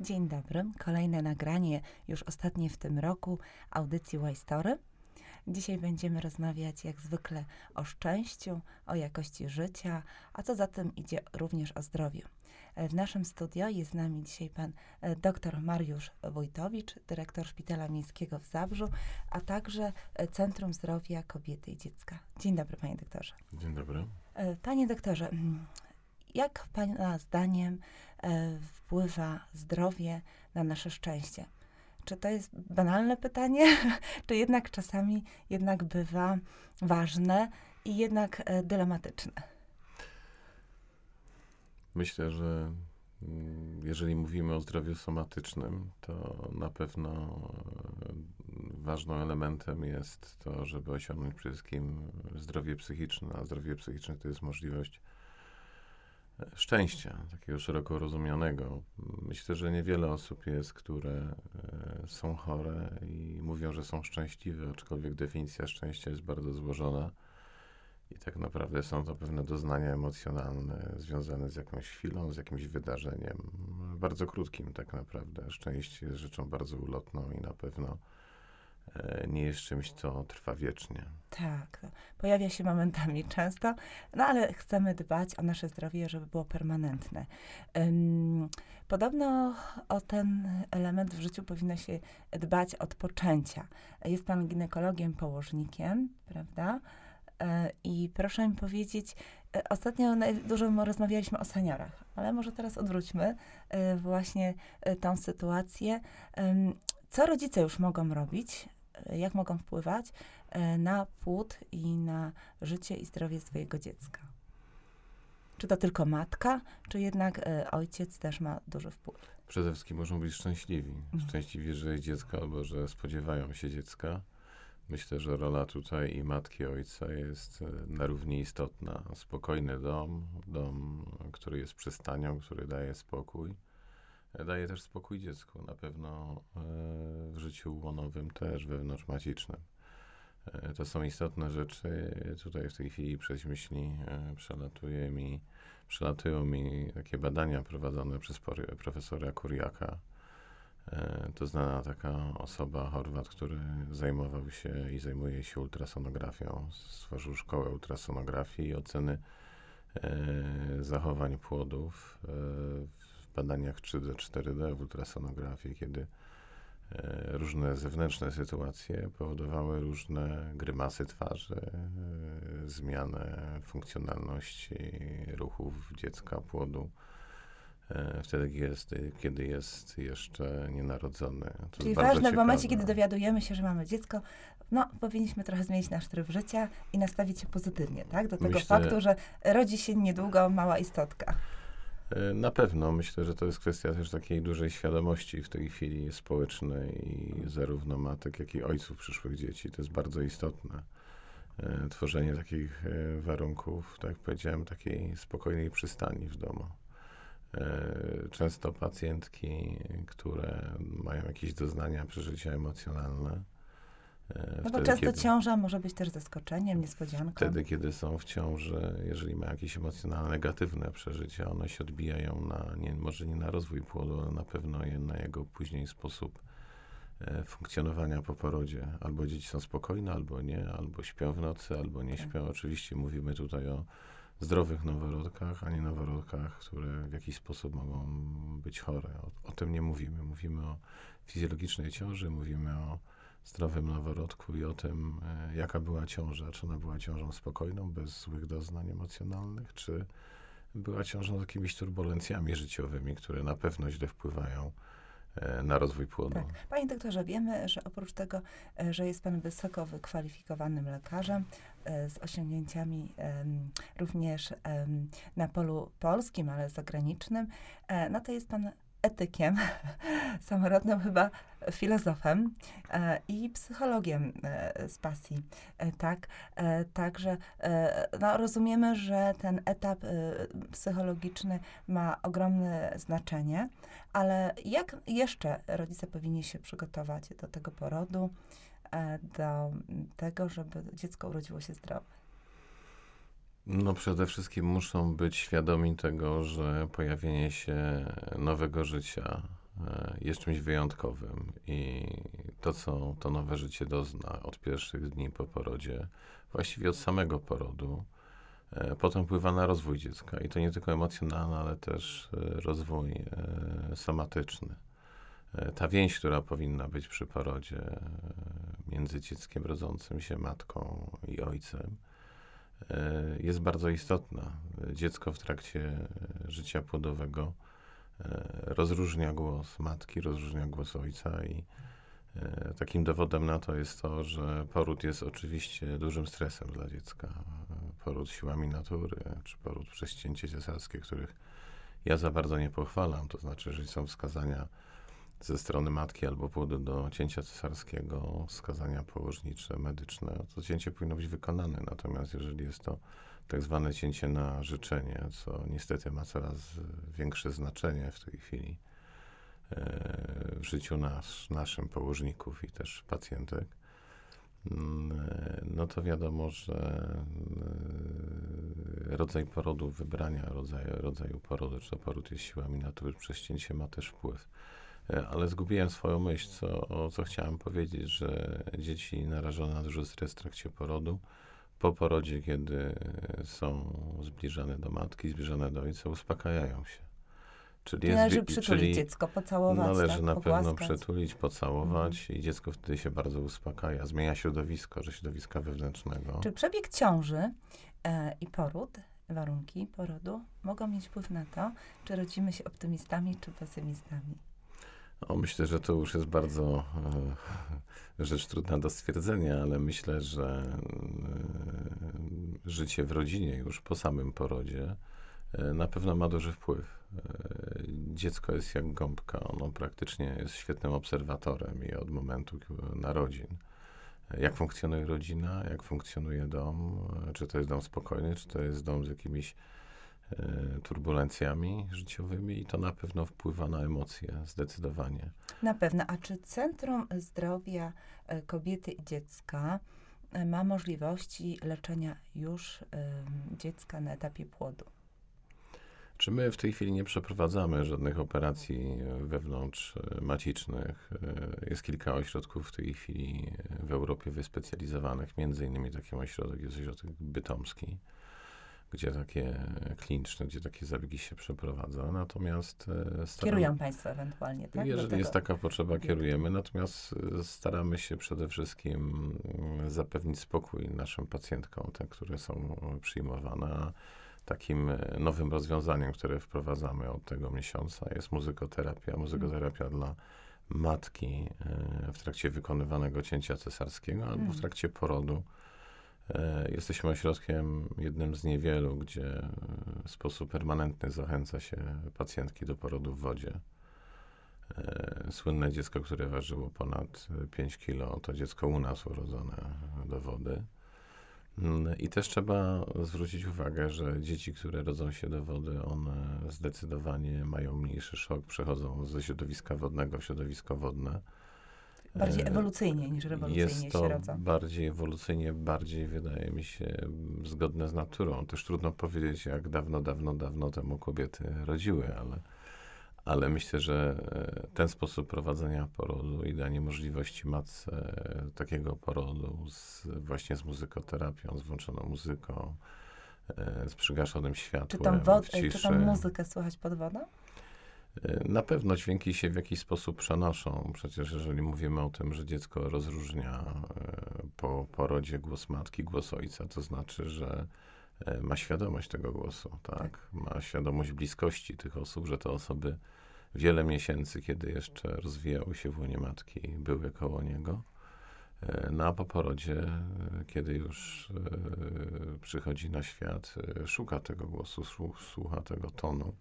Dzień dobry. Kolejne nagranie, już ostatnie w tym roku, audycji Y-Story. Dzisiaj będziemy rozmawiać jak zwykle o szczęściu, o jakości życia, a co za tym idzie również o zdrowiu. W naszym studio jest z nami dzisiaj pan e, dr Mariusz Wojtowicz, dyrektor Szpitala Miejskiego w Zabrzu, a także e, Centrum Zdrowia Kobiety i Dziecka. Dzień dobry, panie doktorze. Dzień dobry. E, panie doktorze, mm, jak pana zdaniem wpływa zdrowie na nasze szczęście? Czy to jest banalne pytanie, czy jednak czasami jednak bywa ważne i jednak dylematyczne? Myślę, że mm, jeżeli mówimy o zdrowiu somatycznym, to na pewno e, ważnym elementem jest to, żeby osiągnąć przede wszystkim zdrowie psychiczne, a zdrowie psychiczne to jest możliwość e, szczęścia, takiego szeroko rozumianego. Myślę, że niewiele osób jest, które e, są chore i mówią, że są szczęśliwe, aczkolwiek definicja szczęścia jest bardzo złożona i tak naprawdę są to pewne doznania emocjonalne związane z jakąś chwilą, z jakimś wydarzeniem, bardzo krótkim tak naprawdę. Szczęście jest rzeczą bardzo ulotną i na pewno e, nie jest czymś, co trwa wiecznie. Tak, pojawia się momentami często, no ale chcemy dbać o nasze zdrowie, żeby było permanentne. Podobno o ten element w życiu powinno się dbać od poczęcia. Jest pan ginekologiem, położnikiem, prawda? E, I proszę mi powiedzieć, e, ostatnio dużo rozmawialiśmy o seniorach, ale może teraz odwróćmy e, właśnie tą sytuację. Co rodzice już mogą robić, jak mogą wpływać na płód i na życie i zdrowie swojego dziecka? Czy to tylko matka, czy jednak ojciec też ma duży wpływ? Przede wszystkim muszą być szczęśliwi. Mhm. Szczęśliwi, że jest dziecko albo że spodziewają się dziecka. Myślę, że rola tutaj i matki, i ojca jest e, na równi istotna. Spokojny dom, dom, który jest przystanią, który daje spokój. E, daje też spokój dziecku, na pewno e, w życiu łonowym też, wewnątrzmacicznym. To są istotne rzeczy. Tutaj w tej chwili przez myśli przelatuje mi, przelatują mi takie badania prowadzone przez profesora Kuriaka, E, to znana taka osoba, Chorwat, który zajmował się i zajmuje się ultrasonografią. Stworzył szkołę ultrasonografii i oceny e, zachowań płodów e, w badaniach 3D, 4D w ultrasonografii, kiedy różne zewnętrzne sytuacje powodowały różne grymasy twarzy, zmianę funkcjonalności ruchów dziecka, płodu E, wtedy, jest, kiedy jest jeszcze nienarodzony. To Czyli ważne ciekawe. w momencie, kiedy dowiadujemy się, że mamy dziecko, no, powinniśmy trochę zmienić nasz tryb życia i nastawić się pozytywnie, tak? Do tego Myślę, faktu, że rodzi się niedługo mała istotka. E, na pewno. Myślę, że to jest kwestia też takiej dużej świadomości w tej chwili społecznej i zarówno matek, jak i ojców przyszłych dzieci. To jest bardzo istotne. E, tworzenie takich warunków, tak jak powiedziałem, takiej spokojnej przystani w domu. E, często pacjentki, które mają jakieś doznania, przeżycia emocjonalne. E, no bo często kiedy, ciąża może być też zaskoczeniem, niespodzianką. Wtedy, kiedy są w ciąży, jeżeli ma jakieś emocjonalne, negatywne przeżycia, one się odbijają na, nie, może nie na rozwój płodu, ale na pewno na jego później sposób e, funkcjonowania po porodzie. Albo dzieci są spokojne, albo nie, albo śpią w nocy, albo nie tak. śpią. Oczywiście mówimy tutaj o zdrowych noworodkach, a nie noworodkach, które w jakiś sposób mogą być chore. O, o, tym nie mówimy. Mówimy o fizjologicznej ciąży, mówimy o zdrowym noworodku i o tym, e, jaka była ciąża. Czy ona była ciążą spokojną, bez złych doznań emocjonalnych, czy była ciążą z jakimiś turbulencjami życiowymi, które na pewno źle wpływają E, na rozwój płodu. Tak. Panie doktorze, wiemy, że oprócz tego, e, że jest pan wysoko wykwalifikowanym lekarzem z osiągnięciami również na polu polskim, ale zagranicznym, no to jest pan etykiem, samorodnym chyba filozofem e, i psychologiem e, z pasji, e, tak? Także no, rozumiemy, że ten etap psychologiczny ma ogromne znaczenie, ale jak jeszcze rodzice powinni się przygotować do tego porodu, do tego, żeby dziecko urodziło się zdrowe? No przede wszystkim muszą być świadomi tego, że pojawienie się nowego życia e, jest czymś wyjątkowym i to, co to nowe życie dozna od pierwszych dni po porodzie, właściwie od samego porodu, e, potem wpływa na rozwój dziecka i to nie tylko emocjonalny, ale też e, rozwój somatyczny. Ta więź, która powinna być przy porodzie między dzieckiem rodzącym się matką i ojcem, jest bardzo istotna. Dziecko w trakcie e, życia płodowego e, rozróżnia głos matki, rozróżnia głos ojca i e, takim dowodem na to jest to, że poród jest oczywiście dużym stresem dla dziecka. E, Poród siłami natury, czy poród przez cięcie cesarskie, których ja za bardzo nie pochwalam, to znaczy, jeżeli są wskazania ze strony matki albo płodu do cięcia cesarskiego, wskazania położnicze, medyczne, to cięcie powinno być wykonane. Natomiast jeżeli jest to tak zwane cięcie na życzenie, co niestety ma coraz większe znaczenie w tej chwili e, w życiu nas, naszym położników i też pacjentek, mm, e, no to wiadomo, że e, rodzaj porodu, wybrania rodzaju, rodzaju porodu, czy to poród jest siłami natury, przez cięcie ma też wpływ. E, Ale zgubiłem swoją myśl, co, o co chciałem powiedzieć, że dzieci narażone na duży stres w trakcie porodu, po porodzie, kiedy są zbliżane do matki, zbliżane do ojca, uspokajają się. Czyli Należy wi- przytulić czyli dziecko, pocałować, Należy tak? na pewno pogłaskać. przytulić, pocałować i dziecko wtedy się bardzo uspokaja. Zmienia środowisko, że środowiska wewnętrznego. Czy przebieg ciąży e, i poród, warunki porodu mogą mieć wpływ na to, czy rodzimy się optymistami, czy pesymistami? O, myślę, że to już jest bardzo e, rzecz trudna do stwierdzenia, ale myślę, że e, życie w rodzinie już po samym porodzie e, na pewno ma duży wpływ. E, dziecko jest jak gąbka, ono praktycznie jest świetnym obserwatorem i od momentu narodzin. E, Jak funkcjonuje rodzina, jak funkcjonuje dom, e, czy to jest dom spokojny, czy to jest dom z jakimiś turbulencjami życiowymi i to na pewno wpływa na emocje, zdecydowanie. Na pewno. A czy Centrum Zdrowia e, Kobiety i Dziecka e, ma możliwości leczenia już dziecka na etapie płodu? Czy my w tej chwili nie przeprowadzamy żadnych operacji e, wewnątrz e, macicznych? E, Jest kilka ośrodków w tej chwili e, w Europie wyspecjalizowanych, między innymi taki ośrodek jest ośrodek bytomski, gdzie takie kliniczne, gdzie takie zabiegi się przeprowadza. Natomiast e, staramy- Kierują Państwo ewentualnie, tak? Jeżeli jest taka potrzeba, kierujemy, natomiast e, staramy się przede wszystkim mm, zapewnić spokój naszym pacjentkom, te, które są przyjmowane. Takim e, nowym rozwiązaniem, które wprowadzamy od tego miesiąca jest muzykoterapia. Muzykoterapia dla matki w trakcie wykonywanego cięcia cesarskiego albo Mm. w trakcie porodu. E, Jesteśmy ośrodkiem jednym z niewielu, gdzie e, w sposób permanentny zachęca się pacjentki do porodu w wodzie. E, Słynne dziecko, które ważyło ponad e, 5 kilo, to dziecko u nas urodzone do wody. Mm, I też trzeba zwrócić uwagę, że dzieci, które rodzą się do wody, one zdecydowanie mają mniejszy szok, przechodzą ze środowiska wodnego w środowisko wodne. Bardziej E, ewolucyjnie niż rewolucyjnie Jest to się rodzą. bardziej ewolucyjnie, bardziej wydaje mi się zgodne z naturą. Też trudno powiedzieć, jak dawno, dawno, dawno temu kobiety rodziły, ale, ale myślę, że e, ten sposób prowadzenia porodu i danie możliwości matce e, takiego porodu z, właśnie z muzykoterapią, z włączoną muzyką, z przygaszonym światłem, Czy tą, wod- w czy tą muzykę słychać pod wodą? Y, Na pewno dźwięki się w jakiś sposób przenoszą. Przecież jeżeli mówimy o tym, że dziecko rozróżnia y, po porodzie głos matki, głos ojca, to znaczy, że y, ma świadomość tego głosu, tak? Ma świadomość bliskości tych osób, że te osoby wiele miesięcy, kiedy jeszcze rozwijały się w łonie matki, były koło niego. No a po porodzie, kiedy już przychodzi na świat, szuka tego głosu, słu- słucha tego tonu,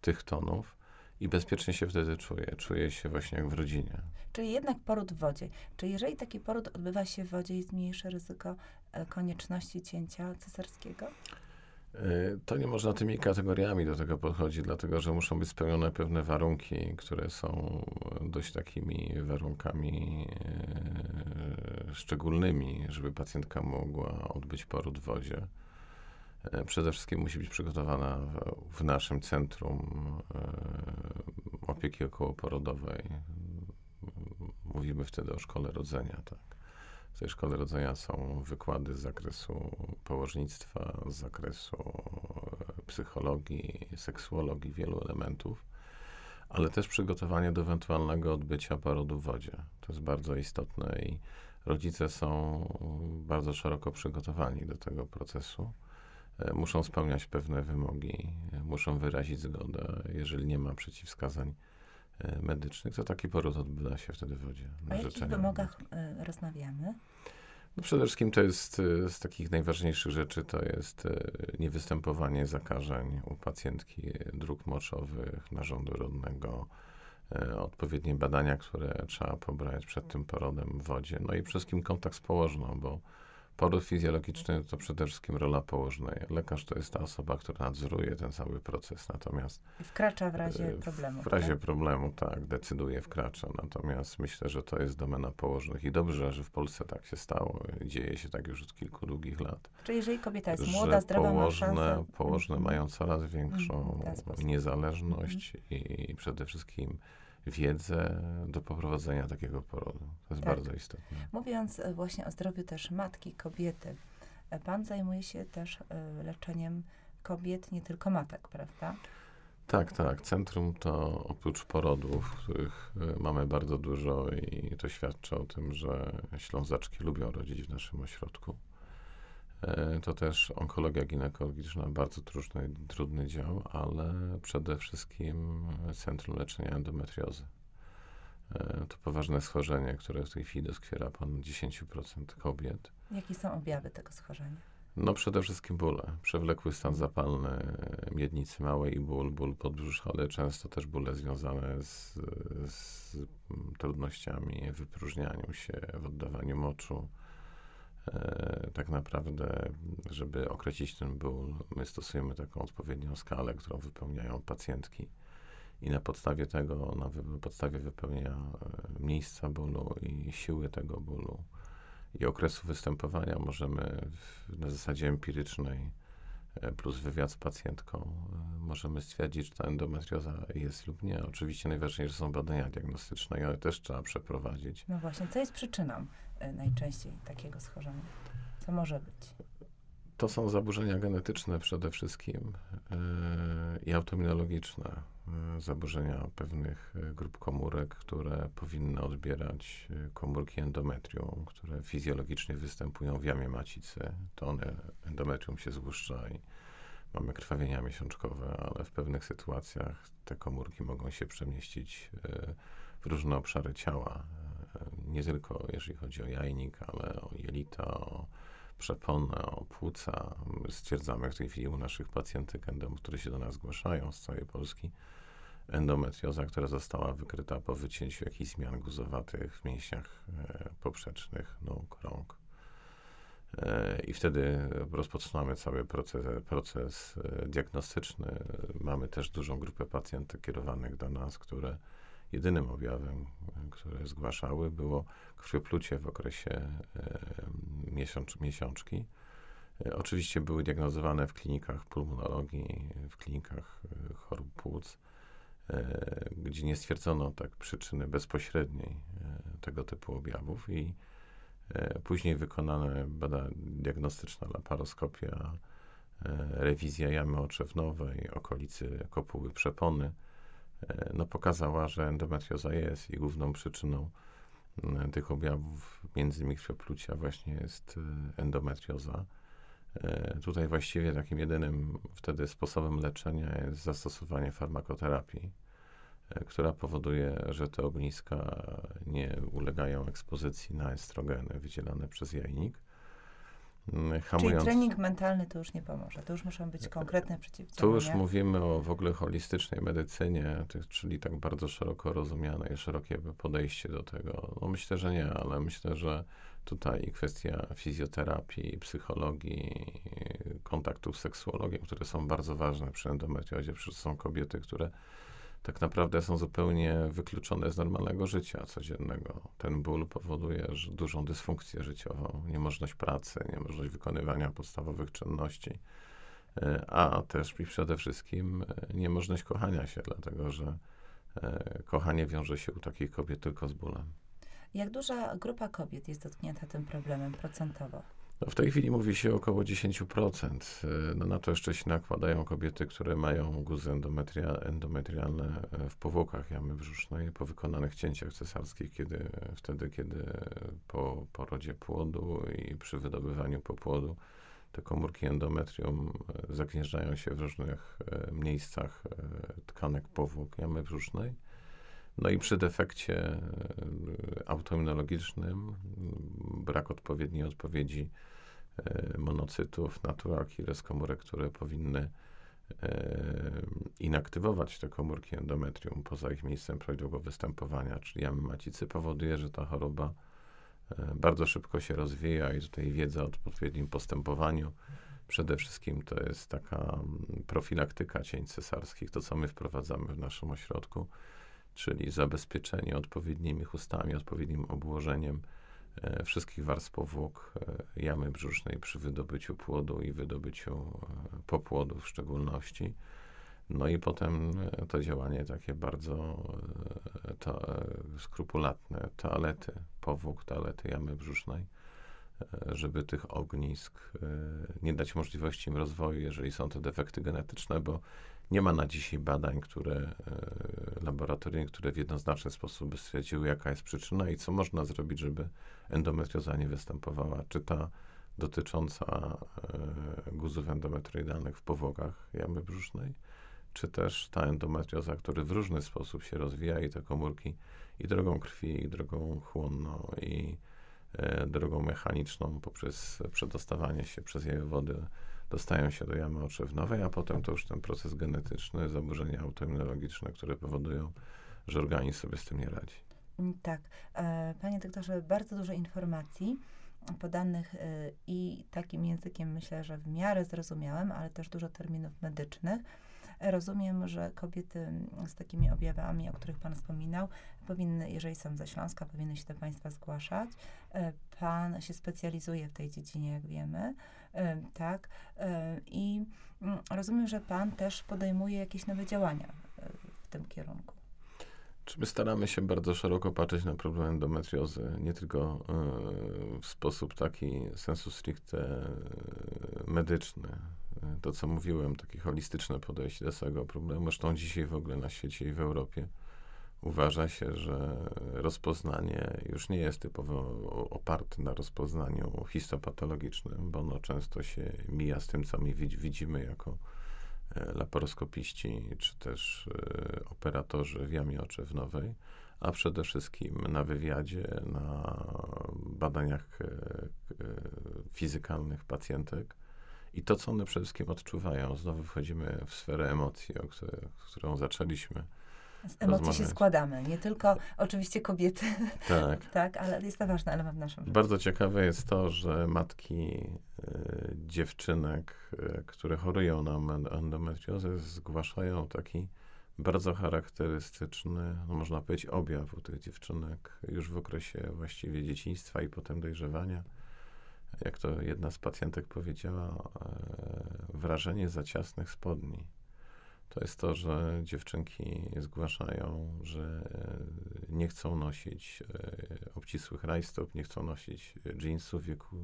tych tonów i bezpiecznie się wtedy czuje. Czuje się właśnie jak w rodzinie. Czyli jednak poród w wodzie. Czy jeżeli taki poród odbywa się w wodzie, jest mniejsze ryzyko e, konieczności cięcia cesarskiego? Y, To nie można tymi kategoriami do tego podchodzić, dlatego że muszą być spełnione pewne warunki, które są dość takimi warunkami e, szczególnymi, żeby pacjentka mogła odbyć poród w wodzie. E, Przede wszystkim musi być przygotowana w, naszym centrum e, opieki okołoporodowej. Mówimy wtedy o szkole rodzenia, tak. W tej szkole rodzenia są wykłady z zakresu położnictwa, z zakresu e, psychologii, seksuologii, wielu elementów, ale też przygotowanie do ewentualnego odbycia porodu w wodzie. To jest bardzo istotne i rodzice są bardzo szeroko przygotowani do tego procesu. E, muszą spełniać pewne wymogi, e, muszą wyrazić zgodę, jeżeli nie ma przeciwwskazań medycznych, to taki poród odbywa się wtedy w wodzie. O jakich wymogach y, rozmawiamy? No przede wszystkim to jest z takich najważniejszych rzeczy to jest niewystępowanie zakażeń u pacjentki dróg moczowych, narządu rodnego, odpowiednie badania, które trzeba pobrać przed tym porodem w wodzie. No i przede wszystkim kontakt z położną, bo Poród fizjologiczny to przede wszystkim rola położnej. Lekarz to jest ta osoba, która nadzoruje ten cały proces, natomiast... Wkracza w razie e, problemu. W razie tak? problemu, tak, decyduje, wkracza. Natomiast myślę, że to jest domena położnych i dobrze, że w Polsce tak się stało. Dzieje się tak już od kilku długich lat. Czyli jeżeli kobieta jest młoda, zdrowa, położne, ma szansę... Położne mm. mają coraz większą niezależność mm. i przede wszystkim wiedzę do poprowadzenia takiego porodu. To jest tak. bardzo istotne. Mówiąc e, właśnie o zdrowiu też matki, kobiety, e, pan zajmuje się też e, leczeniem kobiet, nie tylko matek, prawda? Tak, tak. Centrum to oprócz porodów, których mamy bardzo dużo i to świadczy o tym, że Ślązaczki lubią rodzić w naszym ośrodku. E, to też onkologia ginekologiczna, bardzo trudny, trudny dział, ale przede wszystkim Centrum Leczenia Endometriozy. E, to poważne schorzenie, które w tej chwili doskwiera ponad 10% kobiet. Jakie są objawy tego schorzenia? No przede wszystkim bóle. Przewlekły stan zapalny miednicy małej i ból, ból podbrzusza, ale często też bóle związane z, z trudnościami w wypróżnianiu się, w oddawaniu moczu, tak naprawdę, żeby określić ten ból, my stosujemy taką odpowiednią skalę, którą wypełniają pacjentki. I na podstawie tego, na podstawie wypełnienia e, miejsca bólu i siły tego bólu i okresu występowania możemy w, na zasadzie empirycznej e, plus wywiad z pacjentką możemy stwierdzić, czy ta endometrioza jest lub nie. Oczywiście najważniejsze są badania diagnostyczne, ale też trzeba przeprowadzić. No właśnie, co jest przyczyną? E, najczęściej takiego schorzenia? Co może być? To są zaburzenia genetyczne przede wszystkim yy, i autoimmunologiczne. Yy, zaburzenia pewnych grup komórek, które powinny odbierać komórki endometrium, które fizjologicznie występują w jamie macicy. To one, endometrium się złuszcza i mamy krwawienia miesiączkowe, ale w pewnych sytuacjach te komórki mogą się przemieścić yy, w różne obszary ciała nie tylko jeżeli chodzi o jajnik, ale o jelita, o przeponę, o płuca. Stwierdzamy w tej chwili u naszych pacjentek, które się do nas zgłaszają z całej Polski, endometrioza, która została wykryta po wycięciu jakichś zmian guzowatych w mięśniach e, poprzecznych nóg, rąk. E, I wtedy rozpoczynamy cały proces, proces e, diagnostyczny. Mamy też dużą grupę pacjentów kierowanych do nas, które jedynym objawem, które zgłaszały, było krwioplucie w okresie e, miesiąc, miesiączki. E, oczywiście były diagnozowane w klinikach pulmonologii, w klinikach e, chorób płuc, gdzie nie stwierdzono tak przyczyny bezpośredniej tego typu objawów i później wykonane bada diagnostyczna laparoskopia, rewizja jamy oczewnowej, okolicy kopuły przepony, E, no, pokazała, że endometrioza jest i główną przyczyną mm, tych objawów, między innymi krwioplucia, właśnie jest e, endometrioza. E, tutaj właściwie takim jedynym wtedy sposobem leczenia jest zastosowanie farmakoterapii, która powoduje, że te ogniska nie ulegają ekspozycji na estrogeny wydzielane przez jajnik Mm, hamując. Czyli trening mentalny to już nie pomoże, to już muszą być konkretne przeciwdziałania. Tu już mówimy o w ogóle holistycznej medycynie, czyli tak bardzo szeroko rozumiane i szerokie podejście do tego. No myślę, że nie, ale myślę, że tutaj kwestia fizjoterapii, psychologii, kontaktów z seksuologiem, które są bardzo ważne przy endometriozie, przecież są kobiety, które tak naprawdę są zupełnie wykluczone z normalnego życia codziennego. Ten ból powoduje że dużą dysfunkcję życiową, niemożność pracy, niemożność wykonywania podstawowych czynności, e, a też i przede wszystkim e, niemożność kochania się, dlatego że e, kochanie wiąże się u takich kobiet tylko z bólem. Jak duża grupa kobiet jest dotknięta tym problemem procentowo? No w tej chwili mówi się około 10%. E, no na to jeszcze się nakładają kobiety, które mają guzy endometria, endometrialne e, w powłokach jamy brzusznej po wykonanych cięciach cesarskich, kiedy, wtedy, kiedy po porodzie płodu i przy wydobywaniu popłodu te komórki endometrium zagnieżdżają się w różnych miejscach tkanek powłok jamy brzusznej. No i przy defekcie autoimmunologicznym, brak odpowiedniej odpowiedzi monocytów, natural killers, komórek, które powinny e, inaktywować te komórki endometrium poza ich miejscem prawidłowego występowania, czyli jamy macicy, powoduje, że ta choroba e, bardzo szybko się rozwija i tutaj wiedza o odpowiednim postępowaniu. Przede wszystkim to jest taka mm, profilaktyka cięć cesarskich, to co my wprowadzamy w naszym ośrodku, czyli zabezpieczenie odpowiednimi chustami, odpowiednim obłożeniem E, wszystkich warstw powłok e, jamy brzusznej przy wydobyciu płodu i wydobyciu e, popłodu w szczególności. No i potem to działanie takie bardzo to, skrupulatne, toalety, powłok, toalety jamy brzusznej, żeby tych ognisk nie dać możliwości im rozwoju, jeżeli są to defekty genetyczne, bo nie ma na dzisiaj badań, które e, laboratoryjnych, które w jednoznaczny sposób by stwierdziły, jaka jest przyczyna i co można zrobić, żeby endometrioza nie występowała. Czy ta dotycząca e, guzów endometroidalnych w powłokach jamy brzusznej, czy też ta endometrioza, która w różny sposób się rozwija i te komórki i drogą krwi, i drogą chłonną, i e, drogą mechaniczną poprzez przedostawanie się przez jajowody dostają się do jamy oczewnowej, a potem to już ten proces genetyczny, zaburzenia autoimmunologiczne, które powodują, że organizm sobie z tym nie radzi. Mm, tak. E, panie doktorze, bardzo dużo informacji podanych e, i takim językiem myślę, że w miarę zrozumiałym, ale też dużo terminów medycznych. Rozumiem, że kobiety z takimi objawami, o których Pan wspominał, powinny, jeżeli są ze Śląska, powinny się do Państwa zgłaszać. E, pan się specjalizuje w tej dziedzinie, jak wiemy, e, tak? E, I mm, rozumiem, że Pan też podejmuje jakieś nowe działania w tym kierunku. Czy my staramy się bardzo szeroko patrzeć na problem endometriozy, nie tylko w sposób taki sensu stricte medyczny, to, co mówiłem, takie holistyczne podejście do całego problemu. Zresztą dzisiaj w ogóle na świecie i w Europie uważa się, że rozpoznanie już nie jest typowo oparte na rozpoznaniu histopatologicznym, bo ono często się mija z tym, co my widzimy jako e, laparoskopiści, czy też e, operatorzy w jamie oczewnowej, a przede wszystkim na wywiadzie, na badaniach e, fizykalnych pacjentek, i to, co one przede wszystkim odczuwają. Znowu wchodzimy w sferę emocji, o której, którą zaczęliśmy. Z emocji się składamy, nie tylko oczywiście kobiety. Tak. tak, ale jest to ważny element w naszym życiu. Bardzo ciekawe jest to, że matki y, dziewczynek, y, które chorują na endometriozę, zgłaszają taki bardzo charakterystyczny, no można powiedzieć, objaw u tych dziewczynek już w okresie właściwie dzieciństwa i potem dojrzewania jak to jedna z pacjentek powiedziała, e, wrażenie za ciasnych spodni. To jest to, że dziewczynki zgłaszają, że e, nie chcą nosić e, obcisłych rajstop, nie chcą nosić jeansów w wieku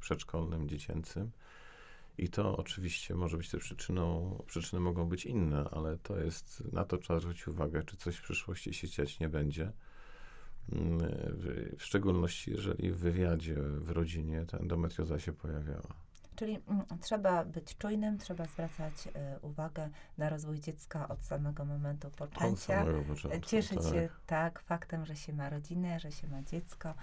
przedszkolnym, dziecięcym. I to oczywiście może być też przyczyną, przyczyny mogą być inne, ale to jest, na to trzeba zwrócić uwagę, czy coś w przyszłości się dziać nie będzie w, w szczególności jeżeli w wywiadzie w rodzinie ta endometrioza się pojawiała. Czyli mm, trzeba być czujnym, trzeba zwracać y, uwagę na rozwój dziecka od samego momentu poczęcia. Od początku, Cieszyć tak. się tak faktem, że się ma rodzinę, że się ma dziecko.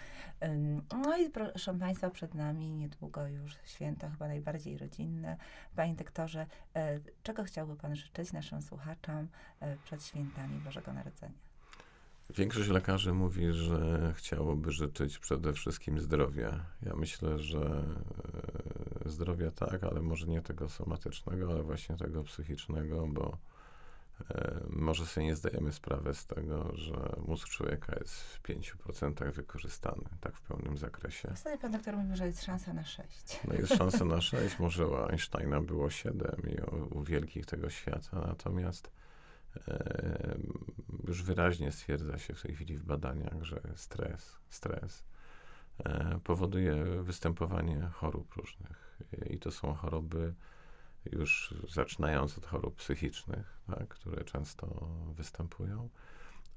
Ym, no i proszę Państwa, przed nami niedługo już święto, chyba najbardziej rodzinne. Panie doktorze, y, czego chciałby Pan życzyć naszym słuchaczom y, przed świętami Bożego Narodzenia? Większość lekarzy mówi, że chciałoby życzyć przede wszystkim zdrowia. Ja myślę, że e, zdrowia tak, ale może nie tego somatycznego, ale właśnie tego psychicznego, bo e, może sobie nie zdajemy sprawy z tego, że mózg człowieka jest w 5% wykorzystany, tak w pełnym zakresie. Ostatnio pan doktor mówił, że jest szansa na 6. No jest szansa na 6, może u Einsteina było 7 i u, u wielkich tego świata, natomiast już wyraźnie stwierdza się w tej chwili w badaniach, że stres, stres e, powoduje występowanie chorób różnych. I to są choroby już zaczynając od chorób psychicznych, tak, które często występują,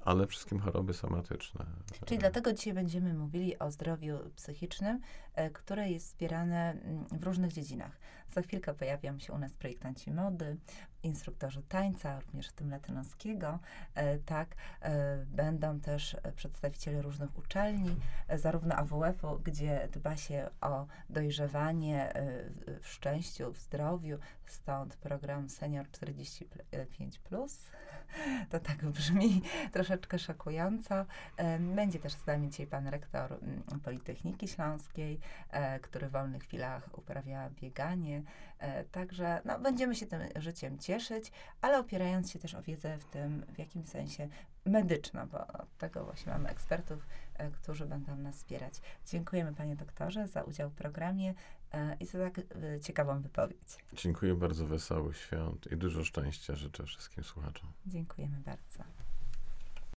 ale wszystkim choroby somatyczne. Czyli dlatego dzisiaj będziemy mówili o zdrowiu psychicznym, e, które jest wspierane mm, w różnych dziedzinach. Za chwilkę pojawią się u nas projektanci mody, instruktorzy tańca, również tym latynoskiego, e, tak. E, będą też przedstawiciele różnych uczelni, zarówno AWF-u, gdzie dba się o dojrzewanie w szczęściu, w zdrowiu, stąd program Senior 45+, to tak brzmi troszeczkę szokująco. Będzie też z nami dzisiaj pan rektor mm, Politechniki Śląskiej, e, który w wolnych chwilach uprawia bieganie. E, także no, będziemy się tym życiem cieszyć, ale opierając się też o wiedzę w tym, w jakim sensie medyczną, bo od tego właśnie mamy ekspertów, e, którzy będą nas wspierać. Dziękujemy panie doktorze za udział w programie i za tak ciekawą wypowiedź. Dziękuję bardzo, wesołych świąt i dużo szczęścia życzę wszystkim słuchaczom. Dziękujemy bardzo.